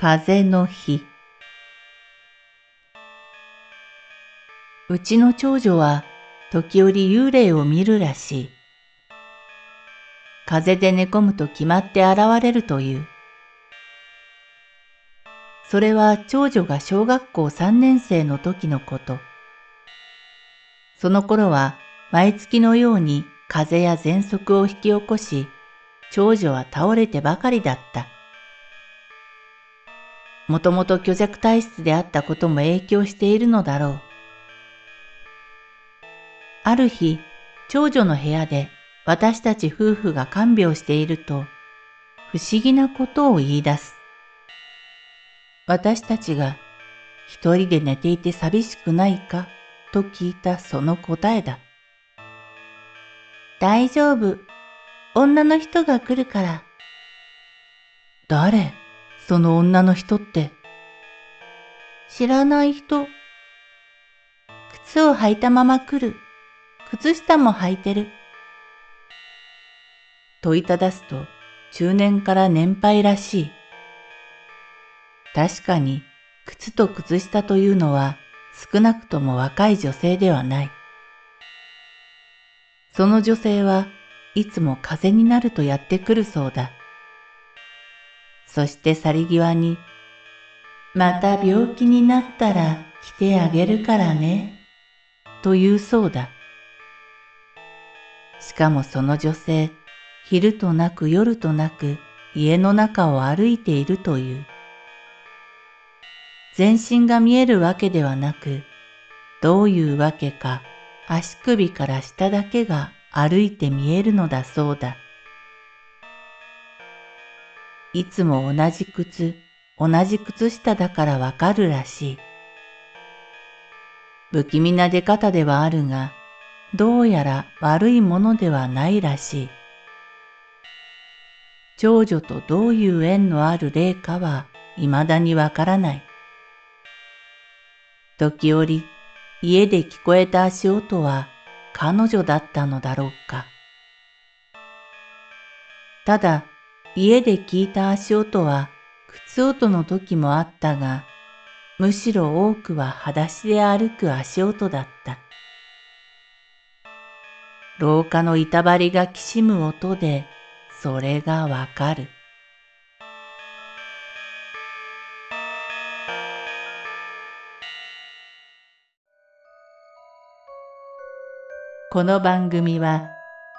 風の日うちの長女は時折幽霊を見るらしい。風で寝込むと決まって現れるという。それは長女が小学校3年生の時のこと。その頃は毎月のように風や喘息を引き起こし、長女は倒れてばかりだった。もともと虚弱体質であったことも影響しているのだろう。ある日、長女の部屋で私たち夫婦が看病していると、不思議なことを言い出す。私たちが一人で寝ていて寂しくないかと聞いたその答えだ。大丈夫。女の人が来るから。誰？その女の人って。知らない人。靴を履いたまま来る。靴下も履いてる。問いただすと中年から年配らしい。確かに靴と靴下というのは少なくとも若い女性ではない。その女性はいつも風になるとやってくるそうだ。そして去り際に、また病気になったら来てあげるからね、と言うそうだ。しかもその女性、昼となく夜となく家の中を歩いているという。全身が見えるわけではなく、どういうわけか足首から下だけが歩いて見えるのだそうだ。いつも同じ靴、同じ靴下だからわかるらしい。不気味な出方ではあるが、どうやら悪いものではないらしい。長女とどういう縁のある霊かは未だにわからない。時折、家で聞こえた足音は彼女だったのだろうか。ただ、家で聞いた足音は靴音の時もあったが、むしろ多くは裸足で歩く足音だった。廊下の板張りがきしむ音でそれがわかる。この番組は